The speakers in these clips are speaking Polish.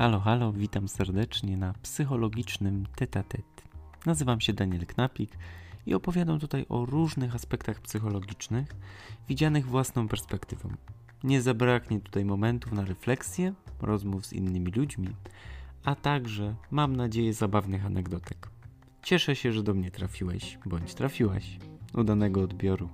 Halo, halo, witam serdecznie na psychologicznym tetatet. Nazywam się Daniel Knapik i opowiadam tutaj o różnych aspektach psychologicznych, widzianych własną perspektywą. Nie zabraknie tutaj momentów na refleksję, rozmów z innymi ludźmi, a także, mam nadzieję, zabawnych anegdotek. Cieszę się, że do mnie trafiłeś, bądź trafiłaś. Udanego odbioru.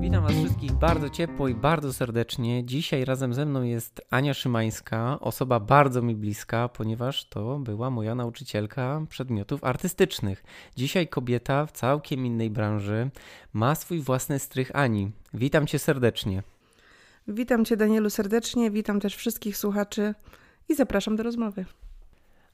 Witam Was wszystkich bardzo ciepło i bardzo serdecznie. Dzisiaj razem ze mną jest Ania Szymańska, osoba bardzo mi bliska, ponieważ to była moja nauczycielka przedmiotów artystycznych. Dzisiaj kobieta w całkiem innej branży ma swój własny strych Ani. Witam Cię serdecznie. Witam Cię, Danielu, serdecznie. Witam też wszystkich słuchaczy i zapraszam do rozmowy.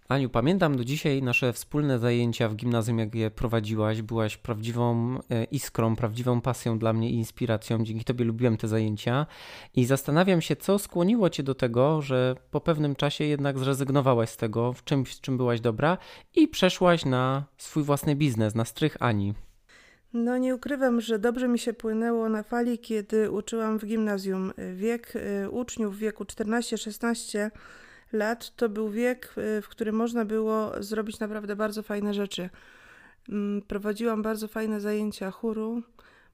Aniu, pamiętam do dzisiaj nasze wspólne zajęcia w gimnazjum, jak je prowadziłaś. Byłaś prawdziwą e, iskrą, prawdziwą pasją dla mnie i inspiracją. Dzięki Tobie lubiłem te zajęcia i zastanawiam się, co skłoniło Cię do tego, że po pewnym czasie jednak zrezygnowałaś z tego, w czymś, w czym byłaś dobra i przeszłaś na swój własny biznes, na strych Ani. No nie ukrywam, że dobrze mi się płynęło na fali, kiedy uczyłam w gimnazjum. Wiek y, uczniów w wieku 14-16 lat to był wiek, y, w którym można było zrobić naprawdę bardzo fajne rzeczy. Mm, prowadziłam bardzo fajne zajęcia chóru.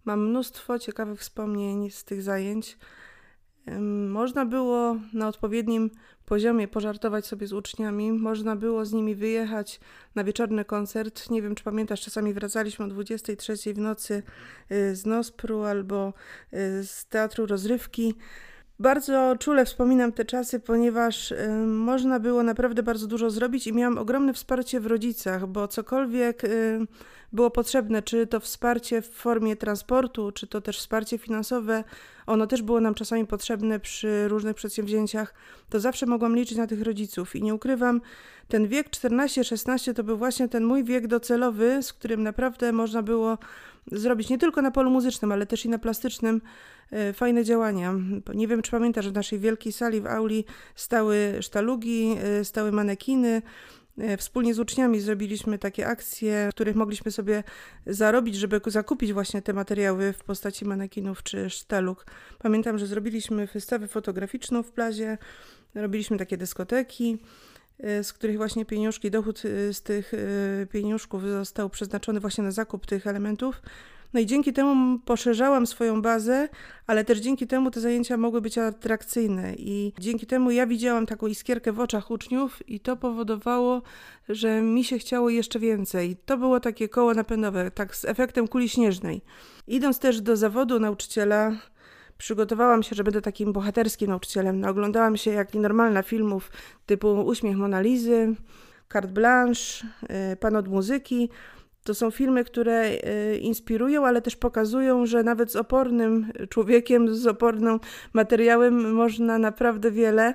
Mam mnóstwo ciekawych wspomnień z tych zajęć. Można było na odpowiednim poziomie pożartować sobie z uczniami, można było z nimi wyjechać na wieczorny koncert. Nie wiem, czy pamiętasz, czasami wracaliśmy o 23 w nocy y, z Nospru albo y, z teatru rozrywki. Bardzo czule wspominam te czasy, ponieważ można było naprawdę bardzo dużo zrobić i miałam ogromne wsparcie w rodzicach, bo cokolwiek było potrzebne, czy to wsparcie w formie transportu, czy to też wsparcie finansowe, ono też było nam czasami potrzebne przy różnych przedsięwzięciach, to zawsze mogłam liczyć na tych rodziców. I nie ukrywam, ten wiek 14-16 to był właśnie ten mój wiek docelowy, z którym naprawdę można było zrobić nie tylko na polu muzycznym, ale też i na plastycznym fajne działania. Nie wiem, czy pamiętasz, że w naszej wielkiej sali w auli stały sztalugi, e, stały manekiny. E, wspólnie z uczniami zrobiliśmy takie akcje, w których mogliśmy sobie zarobić, żeby zakupić właśnie te materiały w postaci manekinów czy sztalug. Pamiętam, że zrobiliśmy wystawę fotograficzną w plazie, robiliśmy takie dyskoteki. Z których właśnie pieniążki, dochód z tych pieniążków został przeznaczony właśnie na zakup tych elementów. No i dzięki temu poszerzałam swoją bazę, ale też dzięki temu te zajęcia mogły być atrakcyjne i dzięki temu ja widziałam taką iskierkę w oczach uczniów i to powodowało, że mi się chciało jeszcze więcej. To było takie koło napędowe, tak z efektem kuli śnieżnej. Idąc też do zawodu nauczyciela, przygotowałam się, że będę takim bohaterskim nauczycielem. No, oglądałam się jak normalna filmów typu Uśmiech Monalizy, Carte Blanche, y, Pan od muzyki. To są filmy, które y, inspirują, ale też pokazują, że nawet z opornym człowiekiem, z opornym materiałem można naprawdę wiele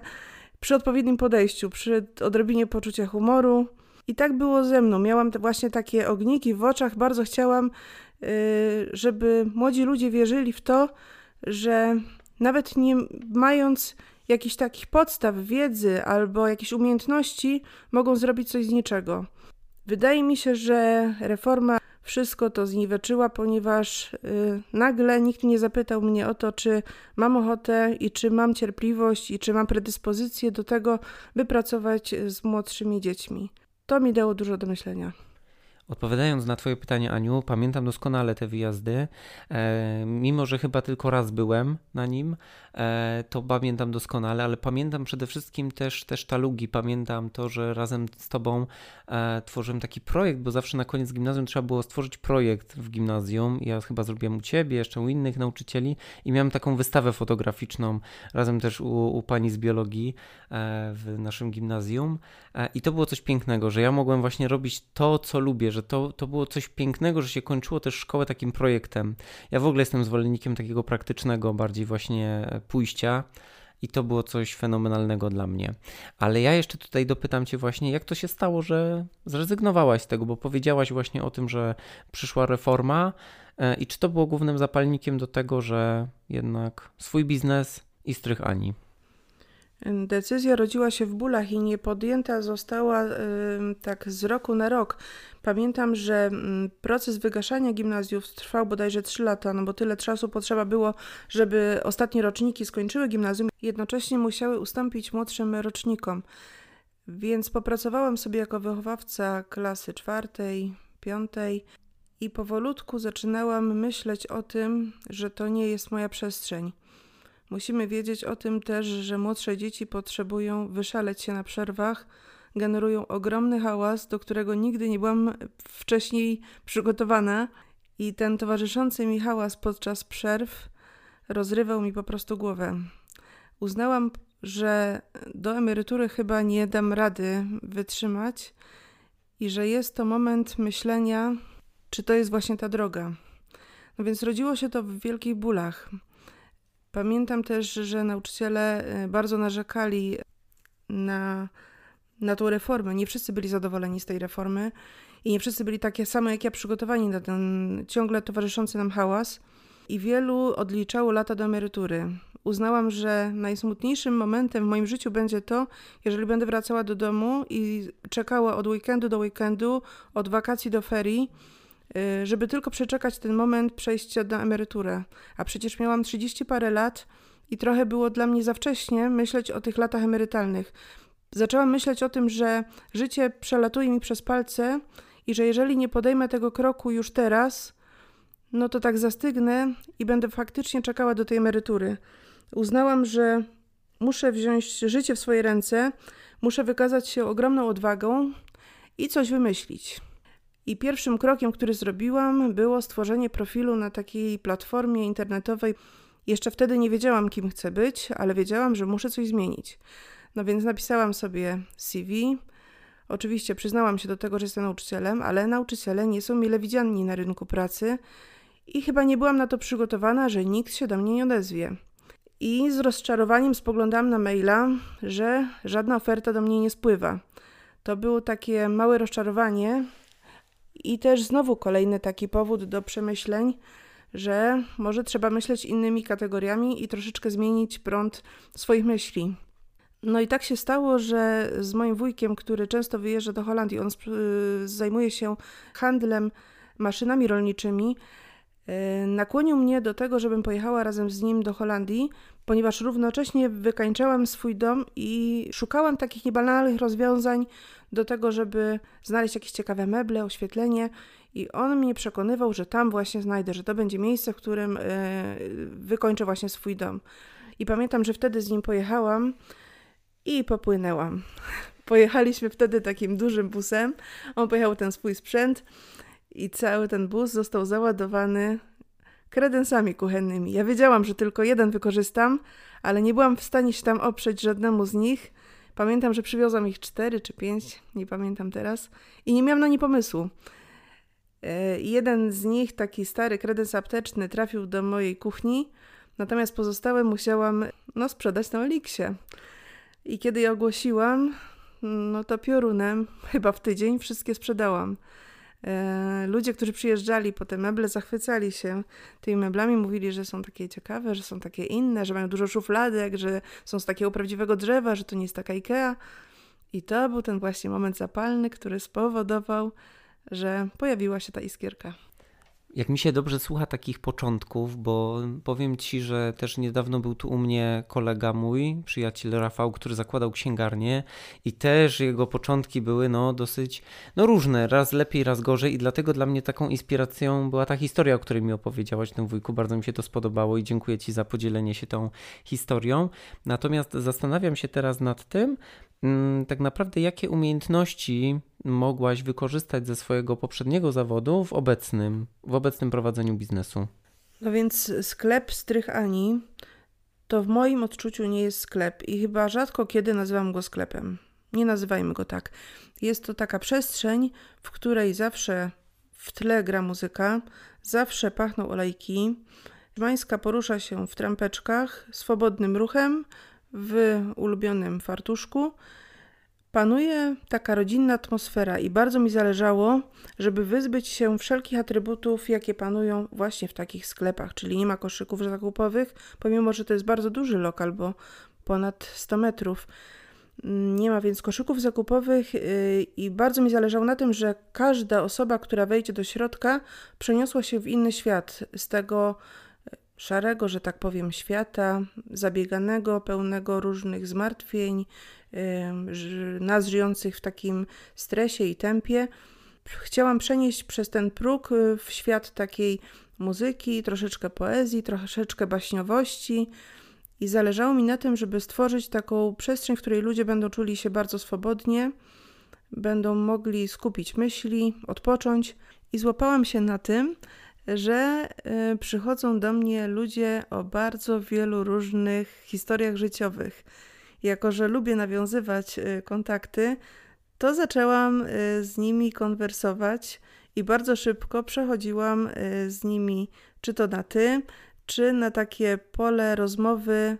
przy odpowiednim podejściu, przy odrobinie poczucia humoru. I tak było ze mną. Miałam właśnie takie ogniki w oczach. Bardzo chciałam, y, żeby młodzi ludzie wierzyli w to, że nawet nie mając jakichś takich podstaw wiedzy albo jakichś umiejętności, mogą zrobić coś z niczego. Wydaje mi się, że reforma wszystko to zniweczyła, ponieważ y, nagle nikt nie zapytał mnie o to, czy mam ochotę i czy mam cierpliwość i czy mam predyspozycję do tego, by pracować z młodszymi dziećmi. To mi dało dużo do myślenia. Odpowiadając na Twoje pytanie, Aniu, pamiętam doskonale te wyjazdy. E, mimo, że chyba tylko raz byłem na nim, e, to pamiętam doskonale, ale pamiętam przede wszystkim też te sztalugi. Pamiętam to, że razem z Tobą e, tworzyłem taki projekt, bo zawsze na koniec gimnazjum trzeba było stworzyć projekt w gimnazjum. Ja chyba zrobiłem u Ciebie, jeszcze u innych nauczycieli i miałem taką wystawę fotograficzną razem też u, u pani z biologii e, w naszym gimnazjum. E, I to było coś pięknego, że ja mogłem właśnie robić to, co lubię, że to, to było coś pięknego, że się kończyło też szkołę takim projektem. Ja w ogóle jestem zwolennikiem takiego praktycznego bardziej właśnie pójścia. I to było coś fenomenalnego dla mnie. Ale ja jeszcze tutaj dopytam Cię właśnie, jak to się stało, że zrezygnowałaś z tego, bo powiedziałaś właśnie o tym, że przyszła reforma e, i czy to było głównym zapalnikiem do tego, że jednak swój biznes i strych Ani? Decyzja rodziła się w bólach i nie podjęta została y, tak z roku na rok. Pamiętam, że proces wygaszania gimnazjów trwał bodajże 3 lata, no bo tyle czasu potrzeba było, żeby ostatnie roczniki skończyły gimnazjum, jednocześnie musiały ustąpić młodszym rocznikom. Więc popracowałam sobie jako wychowawca klasy czwartej, piątej i powolutku zaczynałam myśleć o tym, że to nie jest moja przestrzeń. Musimy wiedzieć o tym też, że młodsze dzieci potrzebują wyszaleć się na przerwach, generują ogromny hałas, do którego nigdy nie byłam wcześniej przygotowana, i ten towarzyszący mi hałas podczas przerw rozrywał mi po prostu głowę. Uznałam, że do emerytury chyba nie dam rady wytrzymać i że jest to moment myślenia, czy to jest właśnie ta droga. No więc rodziło się to w wielkich bólach. Pamiętam też, że nauczyciele e, bardzo narzekali na, na tą reformę. Nie wszyscy byli zadowoleni z tej reformy i nie wszyscy byli takie same jak ja przygotowani na ten ciągle towarzyszący nam hałas. I wielu odliczało lata do emerytury. Uznałam, że najsmutniejszym momentem w moim życiu będzie to, jeżeli będę wracała do domu i czekała od weekendu do weekendu, od wakacji do ferii Y, żeby tylko przeczekać ten moment przejścia na emeryturę. A przecież miałam 30 parę lat i trochę było dla mnie za wcześnie myśleć o tych latach emerytalnych. Zaczęłam myśleć o tym, że życie przelatuje mi przez palce i że jeżeli nie podejmę tego kroku już teraz, no to tak zastygnę i będę faktycznie czekała do tej emerytury. Uznałam, że muszę wziąć życie w swoje ręce, muszę wykazać się ogromną odwagą i coś wymyślić. I pierwszym krokiem, który zrobiłam, było stworzenie profilu na takiej platformie internetowej. Jeszcze wtedy nie wiedziałam, kim chcę być, ale wiedziałam, że muszę coś zmienić. No więc napisałam sobie CV. Oczywiście przyznałam się do tego, że jestem nauczycielem, ale nauczyciele nie są mile widziani na rynku pracy i chyba nie byłam na to przygotowana, że nikt się do mnie nie odezwie. I z rozczarowaniem spoglądałam na maila, że żadna oferta do mnie nie spływa. To było takie małe rozczarowanie, i też znowu kolejny taki powód do przemyśleń, że może trzeba myśleć innymi kategoriami i troszeczkę zmienić prąd swoich myśli. No i tak się stało, że z moim wujkiem, który często wyjeżdża do Holandii, on zajmuje się handlem maszynami rolniczymi, y, nakłonił mnie do tego, żebym pojechała razem z nim do Holandii, ponieważ równocześnie wykańczałam swój dom i szukałam takich niebanalnych rozwiązań do tego, żeby znaleźć jakieś ciekawe meble, oświetlenie. I on mnie przekonywał, że tam właśnie znajdę, że to będzie miejsce, w którym e, wykończę właśnie swój dom. I pamiętam, że wtedy z nim pojechałam i popłynęłam. Pojechaliśmy wtedy takim dużym busem. On pojechał ten swój sprzęt i cały ten bus został załadowany kredensami kuchennymi. Ja wiedziałam, że tylko jeden wykorzystam, ale nie byłam w stanie się tam oprzeć żadnemu z nich. Pamiętam, że przywiozłam ich cztery czy pięć, nie pamiętam teraz, i nie miałam na nie pomysłu. E, jeden z nich, taki stary kredens apteczny, trafił do mojej kuchni, natomiast pozostałe musiałam no, sprzedać na Eliksie. I kiedy je ogłosiłam, no to piorunem, chyba w tydzień, wszystkie sprzedałam. E, ludzie, którzy przyjeżdżali po te meble, zachwycali się tymi meblami, mówili, że są takie ciekawe, że są takie inne, że mają dużo szufladek, że są z takiego prawdziwego drzewa, że to nie jest taka Ikea. I to był ten właśnie moment zapalny, który spowodował, że pojawiła się ta iskierka. Jak mi się dobrze słucha takich początków, bo powiem ci, że też niedawno był tu u mnie kolega mój, przyjaciel Rafał, który zakładał księgarnię i też jego początki były no dosyć no różne, raz lepiej, raz gorzej i dlatego dla mnie taką inspiracją była ta historia, o której mi opowiedziałaś, ten wujku, bardzo mi się to spodobało i dziękuję ci za podzielenie się tą historią. Natomiast zastanawiam się teraz nad tym, mm, tak naprawdę jakie umiejętności mogłaś wykorzystać ze swojego poprzedniego zawodu w obecnym, w obecnym prowadzeniu biznesu? No więc sklep Strych Ani to w moim odczuciu nie jest sklep i chyba rzadko kiedy nazywam go sklepem. Nie nazywajmy go tak. Jest to taka przestrzeń, w której zawsze w tle gra muzyka, zawsze pachną olejki. Mańska porusza się w trampeczkach, swobodnym ruchem, w ulubionym fartuszku Panuje taka rodzinna atmosfera i bardzo mi zależało, żeby wyzbyć się wszelkich atrybutów, jakie panują właśnie w takich sklepach, czyli nie ma koszyków zakupowych, pomimo że to jest bardzo duży lokal, bo ponad 100 metrów. Nie ma więc koszyków zakupowych y, i bardzo mi zależało na tym, że każda osoba, która wejdzie do środka, przeniosła się w inny świat z tego y, szarego, że tak powiem, świata, zabieganego, pełnego różnych zmartwień, nas żyjących w takim stresie i tempie. Chciałam przenieść przez ten próg w świat takiej muzyki, troszeczkę poezji, troszeczkę baśniowości i zależało mi na tym, żeby stworzyć taką przestrzeń, w której ludzie będą czuli się bardzo swobodnie, będą mogli skupić myśli, odpocząć. I złapałam się na tym, że y, przychodzą do mnie ludzie o bardzo wielu różnych historiach życiowych. Jako, że lubię nawiązywać y, kontakty, to zaczęłam y, z nimi konwersować i bardzo szybko przechodziłam z nimi, czy to na ty, czy na takie pole rozmowy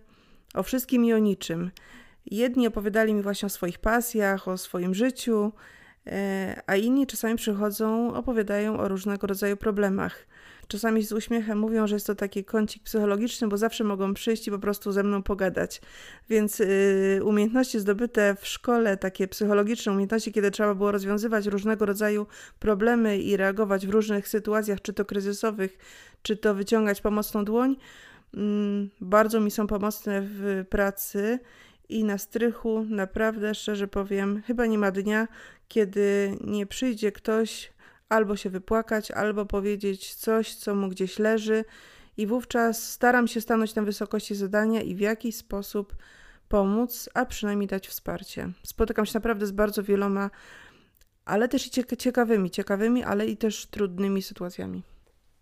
o wszystkim i o niczym. Jedni opowiadali mi właśnie o swoich pasjach, o swoim życiu, a inni czasami przychodzą, opowiadają o różnego rodzaju problemach. Czasami z uśmiechem mówią, że jest to taki kącik psychologiczny, bo zawsze mogą przyjść i po prostu ze mną pogadać. Więc y, umiejętności zdobyte w szkole, takie psychologiczne umiejętności, kiedy trzeba było rozwiązywać różnego rodzaju problemy i reagować w różnych sytuacjach, czy to kryzysowych, czy to wyciągać pomocną dłoń, mm, bardzo mi są pomocne w pracy i na strychu, naprawdę szczerze powiem, chyba nie ma dnia, kiedy nie przyjdzie ktoś albo się wypłakać, albo powiedzieć coś, co mu gdzieś leży, i wówczas staram się stanąć na wysokości zadania i w jakiś sposób pomóc, a przynajmniej dać wsparcie. Spotykam się naprawdę z bardzo wieloma, ale też i ciekawymi, ciekawymi, ale i też trudnymi sytuacjami.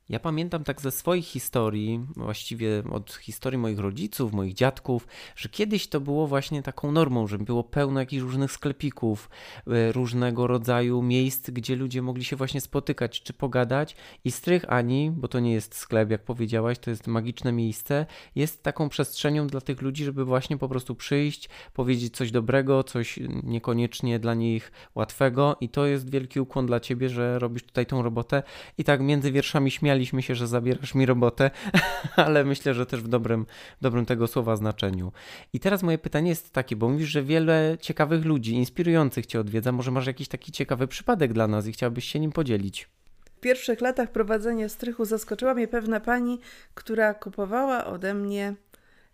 Ja pamiętam tak ze swoich historii, właściwie od historii moich rodziców, moich dziadków, że kiedyś to było właśnie taką normą, że było pełno jakichś różnych sklepików, e, różnego rodzaju miejsc, gdzie ludzie mogli się właśnie spotykać czy pogadać. I strych Ani, bo to nie jest sklep, jak powiedziałaś, to jest magiczne miejsce, jest taką przestrzenią dla tych ludzi, żeby właśnie po prostu przyjść, powiedzieć coś dobrego, coś niekoniecznie dla nich łatwego. I to jest wielki ukłon dla ciebie, że robisz tutaj tą robotę. I tak między wierszami śmiali śmialiśmy się, że zabierasz mi robotę, ale myślę, że też w dobrym, dobrym tego słowa znaczeniu. I teraz moje pytanie jest takie, bo mówisz, że wiele ciekawych ludzi, inspirujących cię odwiedza. Może masz jakiś taki ciekawy przypadek dla nas i chciałbyś się nim podzielić? W pierwszych latach prowadzenia strychu zaskoczyła mnie pewna pani, która kupowała ode mnie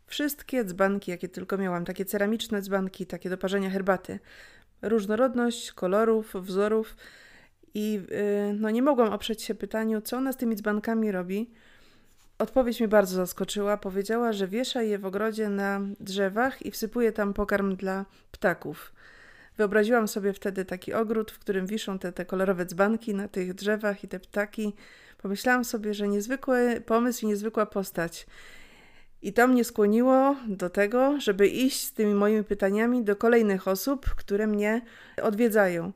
wszystkie dzbanki, jakie tylko miałam, takie ceramiczne dzbanki, takie do parzenia herbaty. Różnorodność kolorów, wzorów i yy, no nie mogłam oprzeć się pytaniu, co ona z tymi dzbankami robi. Odpowiedź mnie bardzo zaskoczyła. Powiedziała, że wiesza je w ogrodzie na drzewach i wsypuje tam pokarm dla ptaków. Wyobraziłam sobie wtedy taki ogród, w którym wiszą te, te kolorowe dzbanki na tych drzewach i te ptaki. Pomyślałam sobie, że niezwykły pomysł i niezwykła postać. I to mnie skłoniło do tego, żeby iść z tymi moimi pytaniami do kolejnych osób, które mnie odwiedzają.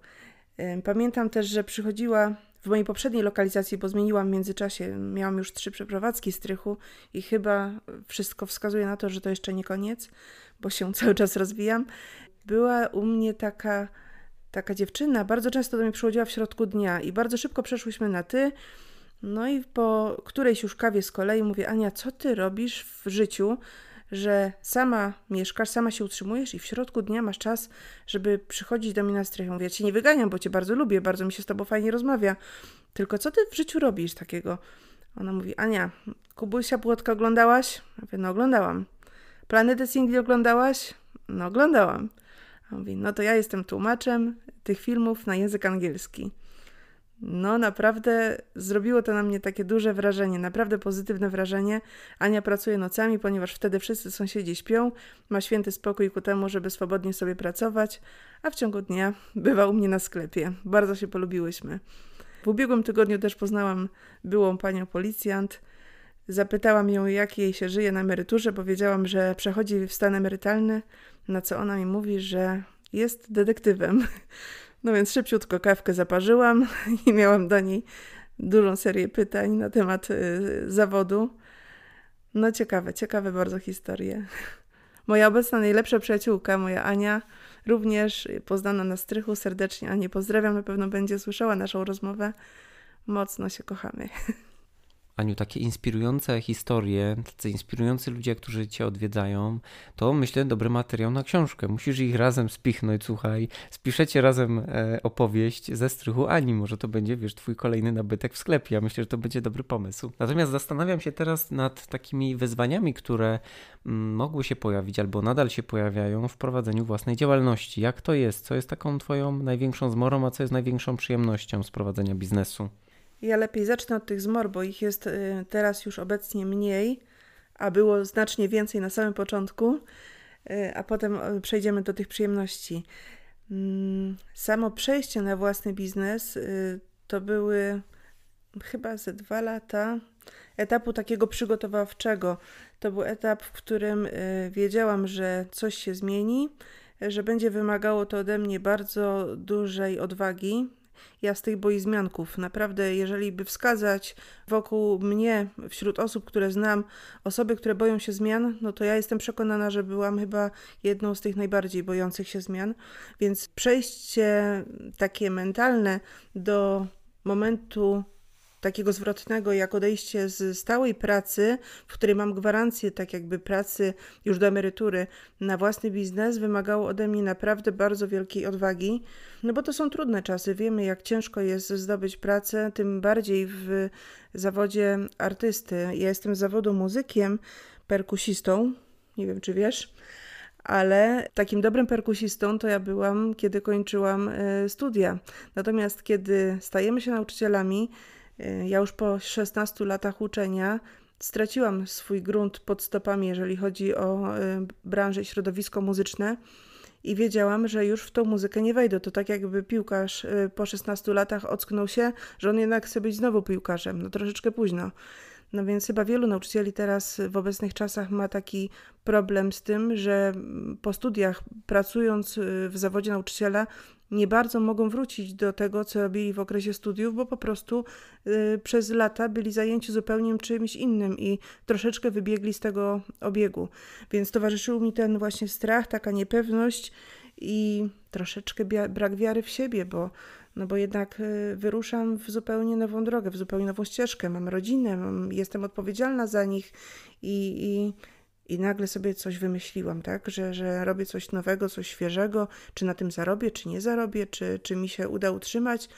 Pamiętam też, że przychodziła w mojej poprzedniej lokalizacji, bo zmieniłam w międzyczasie, miałam już trzy przeprowadzki strychu i chyba wszystko wskazuje na to, że to jeszcze nie koniec, bo się cały czas rozwijam. Była u mnie taka, taka dziewczyna, bardzo często do mnie przychodziła w środku dnia i bardzo szybko przeszłyśmy na ty. No i po którejś już kawie z kolei mówię, Ania, co ty robisz w życiu, że sama mieszkasz, sama się utrzymujesz i w środku dnia masz czas, żeby przychodzić do mnie na strychę. Mówię, ja cię nie wyganiam, bo cię bardzo lubię, bardzo mi się z tobą fajnie rozmawia. Tylko co ty w życiu robisz takiego? Ona mówi, Ania, Kubusia Płotka oglądałaś? Mówię, no oglądałam. Planetę Singli oglądałaś? No oglądałam. A mówi, no to ja jestem tłumaczem tych filmów na język angielski. No, naprawdę zrobiło to na mnie takie duże wrażenie, naprawdę pozytywne wrażenie. Ania pracuje nocami, ponieważ wtedy wszyscy sąsiedzi śpią, ma święty spokój ku temu, żeby swobodnie sobie pracować, a w ciągu dnia bywa u mnie na sklepie. Bardzo się polubiłyśmy. W ubiegłym tygodniu też poznałam byłą panią policjant. Zapytałam ją, jak jej się żyje na emeryturze. Powiedziałam, że przechodzi w stan emerytalny, na co ona mi mówi, że jest detektywem. No więc szybciutko kawkę zaparzyłam i miałam do niej dużą serię pytań na temat y, zawodu. No ciekawe, ciekawe bardzo historie. Moja obecna najlepsza przyjaciółka, moja Ania, również poznana na strychu, serdecznie Anię pozdrawiam, na pewno będzie słyszała naszą rozmowę. Mocno się kochamy. Aniu, takie inspirujące historie, tacy inspirujący ludzie, którzy cię odwiedzają, to myślę dobry materiał na książkę. Musisz ich razem spichnąć, słuchaj. Spiszecie razem e, opowieść ze strychu Ani. Może to będzie, wiesz, twój kolejny nabytek w sklepie. Ja myślę, że to będzie dobry pomysł. Natomiast zastanawiam się teraz nad takimi wyzwaniami, które mm, mogły się pojawić albo nadal się pojawiają w prowadzeniu własnej działalności. Jak to jest? Co jest taką twoją największą zmorą, a co jest największą przyjemnością z prowadzenia biznesu? Ja lepiej zacznę od tych zmor, bo ich jest y, teraz już obecnie mniej, a było znacznie więcej na samym początku, y, a potem y, przejdziemy do tych przyjemności. Mm, samo przejście na własny biznes to były chyba ze dwa lata etapu takiego przygotowawczego. To był etap, w którym wiedziałam, że coś się zmieni, że będzie wymagało to ode mnie bardzo dużej odwagi, ja z tych boi zmianków. Naprawdę, jeżeli by wskazać wokół mnie, wśród osób, które znam, osoby, które boją się zmian, no to ja jestem przekonana, że byłam chyba jedną z tych najbardziej bojących się zmian. Więc przejście takie mentalne do momentu takiego zwrotnego, jak odejście z stałej pracy, w której mam gwarancję, tak jakby pracy już do emerytury, na własny biznes, wymagało ode mnie naprawdę bardzo wielkiej odwagi, no bo to są trudne czasy. Wiemy, jak ciężko jest zdobyć pracę, tym bardziej w zawodzie artysty. Ja jestem z zawodu muzykiem, perkusistą, nie wiem czy wiesz ale takim dobrym perkusistą to ja byłam, kiedy kończyłam e, studia. Natomiast kiedy stajemy się nauczycielami, ja już po 16 latach uczenia straciłam swój grunt pod stopami, jeżeli chodzi o y, branżę i środowisko muzyczne i wiedziałam, że już w tą muzykę nie wejdę. To tak jakby piłkarz y, po 16 latach ocknął się, że on jednak chce być znowu piłkarzem. No troszeczkę późno. No więc chyba wielu nauczycieli teraz w obecnych czasach ma taki problem z tym, że po studiach pracując w zawodzie nauczyciela nie bardzo mogą wrócić do tego, co robili w okresie studiów, bo po prostu y, przez lata byli zajęci zupełnie czymś innym i troszeczkę wybiegli z tego obiegu. Więc towarzyszył mi ten właśnie strach, taka niepewność i troszeczkę brak wiary w siebie, bo, no bo jednak y, wyruszam w zupełnie nową drogę, w zupełnie nową ścieżkę. Mam rodzinę, mam, jestem odpowiedzialna za nich i, i i nagle sobie coś wymyśliłam, tak, że, że robię coś nowego, coś świeżego, czy na tym zarobię, czy nie zarobię, czy, czy mi się uda utrzymać.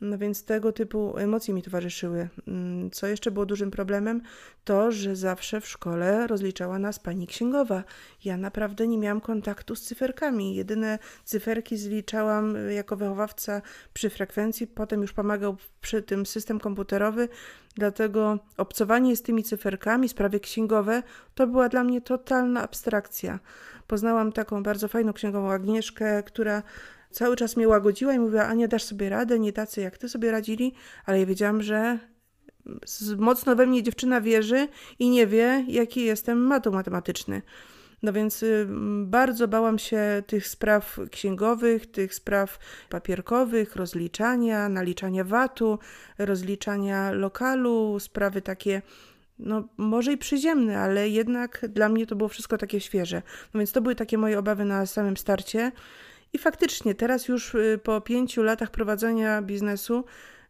No więc tego typu emocje mi towarzyszyły. Mm, co jeszcze było dużym problemem, to, że zawsze w szkole rozliczała nas pani księgowa. Ja naprawdę nie miałam kontaktu z cyferkami. Jedyne cyferki zliczałam jako wychowawca przy frekwencji, potem już pomagał przy tym system komputerowy, dlatego obcowanie z tymi cyferkami, sprawy księgowe, to była dla mnie totalna abstrakcja. Poznałam taką bardzo fajną księgową Agnieszkę, która cały czas mnie łagodziła i mówiła, Ania, dasz sobie radę, nie tacy jak ty sobie radzili, ale ja wiedziałam, że mocno we mnie dziewczyna wierzy i nie wie, jaki jestem matu matematyczny. No więc y, bardzo bałam się tych spraw księgowych, tych spraw papierkowych, rozliczania, naliczania VAT-u, rozliczania lokalu, sprawy takie no może i przyziemne, ale jednak dla mnie to było wszystko takie świeże. No więc to były takie moje obawy na samym starcie. I faktycznie teraz już y, po pięciu latach prowadzenia biznesu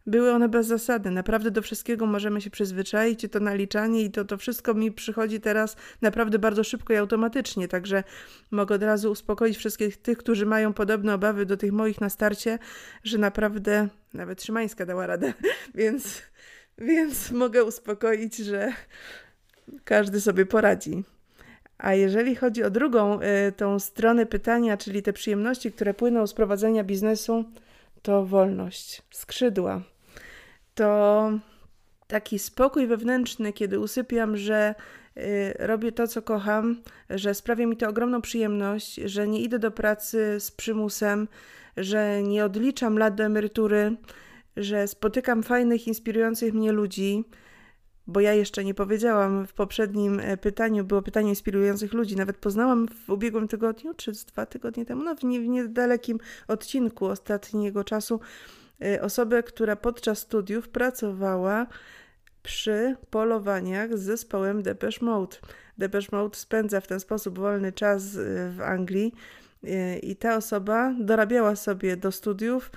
były one bezzasadne. Naprawdę do wszystkiego możemy się przyzwyczaić to naliczanie i to, to wszystko mi przychodzi teraz naprawdę bardzo szybko i automatycznie. Także mogę od razu uspokoić wszystkich tych, którzy mają podobne obawy do tych moich na starcie, że naprawdę nawet Szymańska dała radę, więc, więc mogę uspokoić, że każdy sobie poradzi. A jeżeli chodzi o drugą y, tą stronę pytania, czyli te przyjemności, które płyną z prowadzenia biznesu, to wolność, skrzydła. To taki spokój wewnętrzny, kiedy usypiam, że y, robię to, co kocham, że sprawia mi to ogromną przyjemność, że nie idę do pracy z przymusem, że nie odliczam lat do emerytury, że spotykam fajnych, inspirujących mnie ludzi bo ja jeszcze nie powiedziałam w poprzednim e, pytaniu, było pytanie inspirujących ludzi. Nawet poznałam w ubiegłym tygodniu, czy z dwa tygodnie temu, no w, w niedalekim odcinku ostatniego czasu, e, osobę, która podczas studiów pracowała przy polowaniach z zespołem Depeche Mode. Depeche Mode spędza w ten sposób wolny czas e, w Anglii i ta osoba dorabiała sobie do studiów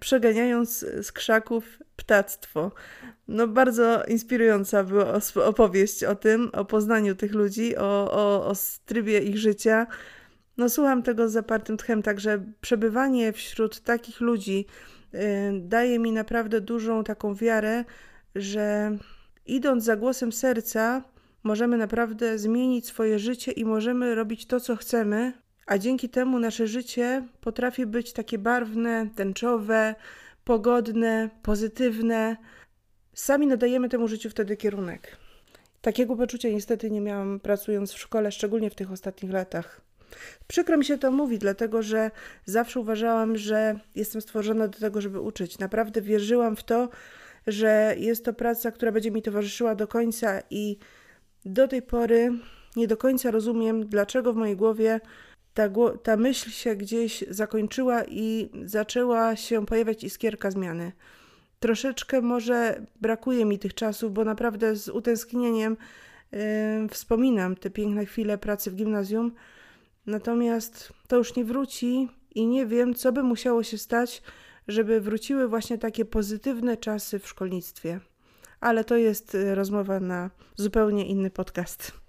przeganiając z krzaków ptactwo. No bardzo inspirująca była opowieść o tym, o poznaniu tych ludzi, o, o, o trybie ich życia. No słucham tego z zapartym tchem, także przebywanie wśród takich ludzi y, daje mi naprawdę dużą taką wiarę, że idąc za głosem serca, możemy naprawdę zmienić swoje życie i możemy robić to, co chcemy, a dzięki temu nasze życie potrafi być takie barwne, tęczowe, pogodne, pozytywne. Sami nadajemy temu życiu wtedy kierunek. Takiego poczucia niestety nie miałam pracując w szkole, szczególnie w tych ostatnich latach. Przykro mi się to mówi, dlatego że zawsze uważałam, że jestem stworzona do tego, żeby uczyć. Naprawdę wierzyłam w to, że jest to praca, która będzie mi towarzyszyła do końca i do tej pory nie do końca rozumiem, dlaczego w mojej głowie ta, ta myśl się gdzieś zakończyła i zaczęła się pojawiać iskierka zmiany. Troszeczkę może brakuje mi tych czasów, bo naprawdę z utęsknieniem yy, wspominam te piękne chwile pracy w gimnazjum. Natomiast to już nie wróci i nie wiem, co by musiało się stać, żeby wróciły właśnie takie pozytywne czasy w szkolnictwie. Ale to jest y, rozmowa na zupełnie inny podcast.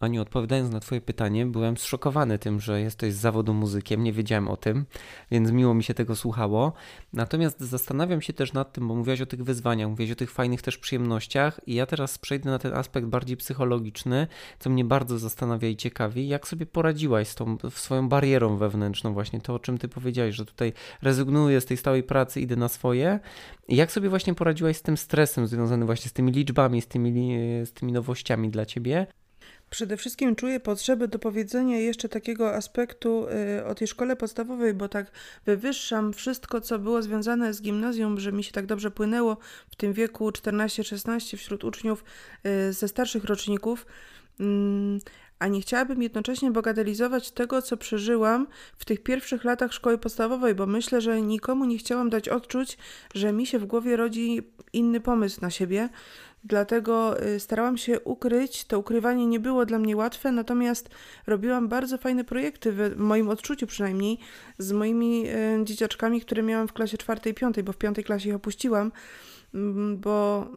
Aniu, odpowiadając na Twoje pytanie, byłem zszokowany tym, że jesteś z zawodu muzykiem, nie wiedziałem o tym, więc miło mi się tego słuchało. Natomiast zastanawiam się też nad tym, bo mówiłaś o tych wyzwaniach, mówiłaś o tych fajnych też przyjemnościach, i ja teraz przejdę na ten aspekt bardziej psychologiczny, co mnie bardzo zastanawia i ciekawi. Jak sobie poradziłaś z tą swoją barierą wewnętrzną, właśnie to, o czym Ty powiedziałeś, że tutaj rezygnuję z tej stałej pracy, idę na swoje. Jak sobie właśnie poradziłaś z tym stresem związanym właśnie z tymi liczbami, z tymi, z tymi nowościami dla Ciebie? Przede wszystkim czuję potrzebę do powiedzenia jeszcze takiego aspektu y, o tej szkole podstawowej, bo tak wywyższam wszystko, co było związane z gimnazjum, że mi się tak dobrze płynęło w tym wieku 14-16 wśród uczniów y, ze starszych roczników. Mm, a nie chciałabym jednocześnie bagatelizować tego, co przeżyłam w tych pierwszych latach szkoły podstawowej, bo myślę, że nikomu nie chciałam dać odczuć, że mi się w głowie rodzi inny pomysł na siebie. Dlatego y, starałam się ukryć. To ukrywanie nie było dla mnie łatwe, natomiast robiłam bardzo fajne projekty, w moim odczuciu przynajmniej, z moimi y, dzieciaczkami, które miałam w klasie czwartej i piątej, bo w piątej klasie ich opuściłam, mm, bo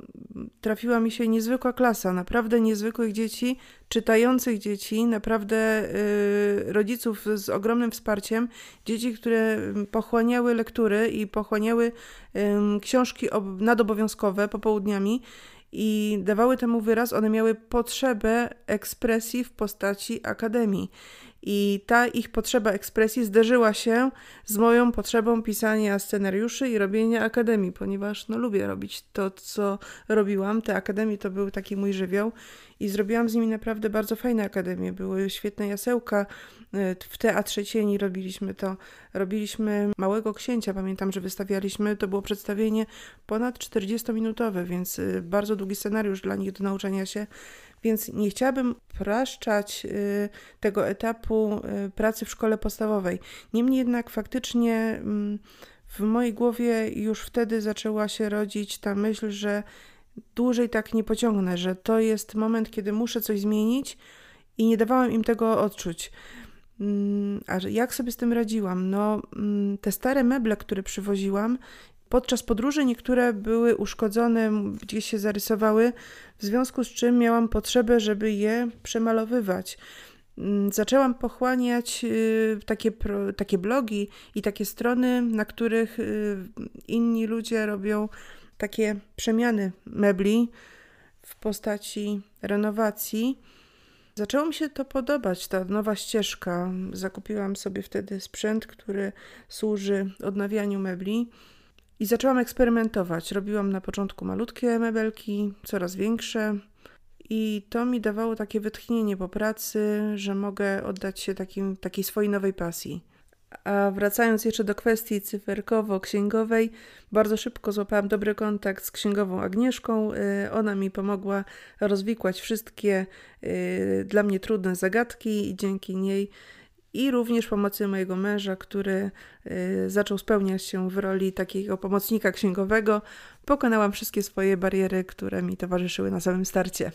trafiła mi się niezwykła klasa, naprawdę niezwykłych dzieci, czytających dzieci, naprawdę y, rodziców z ogromnym wsparciem, dzieci, które mm, pochłaniały lektury i pochłaniały książki nadobowiązkowe popołudniami i dawały temu wyraz, one miały potrzebę ekspresji w postaci akademii. I ta ich potrzeba ekspresji zderzyła się z moją potrzebą pisania scenariuszy i robienia akademii, ponieważ no, lubię robić to, co robiłam. Te akademie to był taki mój żywioł i zrobiłam z nimi naprawdę bardzo fajne akademie. Były świetne jasełka, e, w Teatrze Cieni robiliśmy to. Robiliśmy Małego Księcia, pamiętam, że wystawialiśmy. To było przedstawienie ponad 40-minutowe, więc e, bardzo długi scenariusz dla nich do nauczania się. Więc nie chciałabym praszczać y, tego etapu y, pracy w szkole podstawowej. Niemniej jednak faktycznie mm, w mojej głowie już wtedy zaczęła się rodzić ta myśl, że dłużej tak nie pociągnę, że to jest moment, kiedy muszę coś zmienić i nie dawałam im tego odczuć. Mm, a jak sobie z tym radziłam? No, mm, te stare meble, które przywoziłam, Podczas podróży niektóre były uszkodzone, gdzieś się zarysowały, w związku z czym miałam potrzebę, żeby je przemalowywać. Mm, zaczęłam pochłaniać y, takie, takie blogi i takie strony, na których y, inni ludzie robią takie przemiany mebli w postaci renowacji. Zaczęło mi się to podobać, ta nowa ścieżka. Zakupiłam sobie wtedy sprzęt, który służy odnawianiu mebli. I zaczęłam eksperymentować. Robiłam na początku malutkie mebelki, coraz większe. I to mi dawało takie wytchnienie po pracy, że mogę oddać się takim, takiej swojej nowej pasji. A wracając jeszcze do kwestii cyferkowo-księgowej, bardzo szybko złapałam dobry kontakt z księgową Agnieszką. Y, ona mi pomogła rozwikłać wszystkie y, dla mnie trudne zagadki i dzięki niej i również pomocy mojego męża, który y, zaczął spełniać się w roli takiego pomocnika księgowego, pokonałam wszystkie swoje bariery, które mi towarzyszyły na samym starcie.